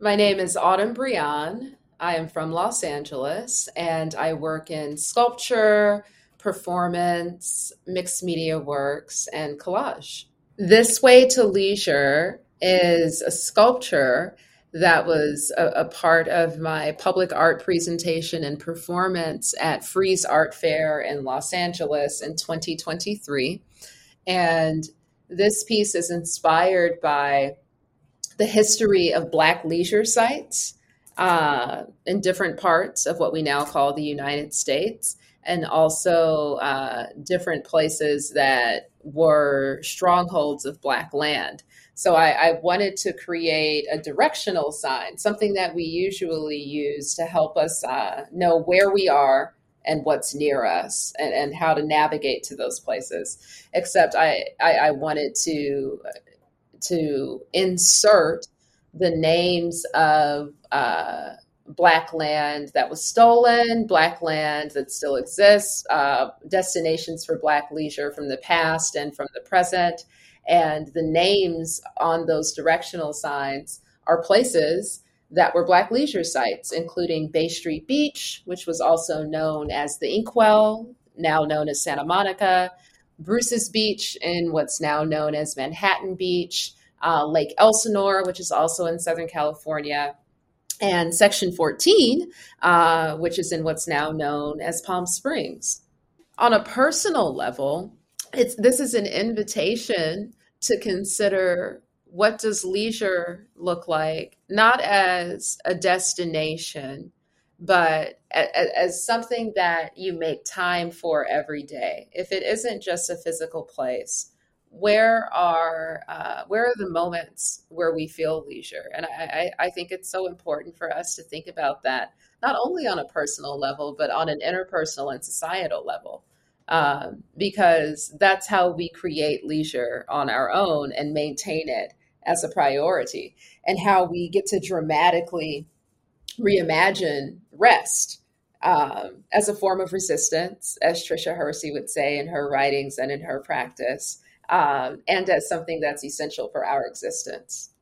My name is Autumn Breon. I am from Los Angeles and I work in sculpture, performance, mixed media works, and collage. This Way to Leisure is a sculpture that was a, a, part of my public art presentation and performance at Frieze Art Fair in Los Angeles in 2023. And this piece is inspired by the history of Black leisure sites uh, in different parts of what we now call the United States, and also uh, different places that were strongholds of Black land. So I, I, wanted to create a directional sign, something that we usually use to help us uh, know where we are and what's near us and, and how to navigate to those places. Except I, I, I wanted to to insert the names of uh, black land that was stolen, black land that still exists, uh, destinations for black leisure from the past and from the present. And the names on those directional signs are places that were black leisure sites, including Bay Street Beach, which was also known as the Inkwell, now known as Santa Monica, Bruce's Beach in what's now known as Manhattan Beach, uh, Lake Elsinore, which is also in Southern California, and Section 14, uh, which is in what's now known as Palm Springs. On a personal level, it's, this is an invitation to consider what does leisure look like, not as a destination, but as something that you make time for every day. If it isn't just a physical place, where are uh, where are the moments where we feel leisure and I, I, think it's so important for us to think about that not only on a personal level but on an interpersonal and societal level um, because that's how we create leisure on our own and maintain it as a priority and how we get to dramatically reimagine rest um, as a form of resistance as tricia hersey would say in her writings and in her practice um, and as something that's essential for our existence.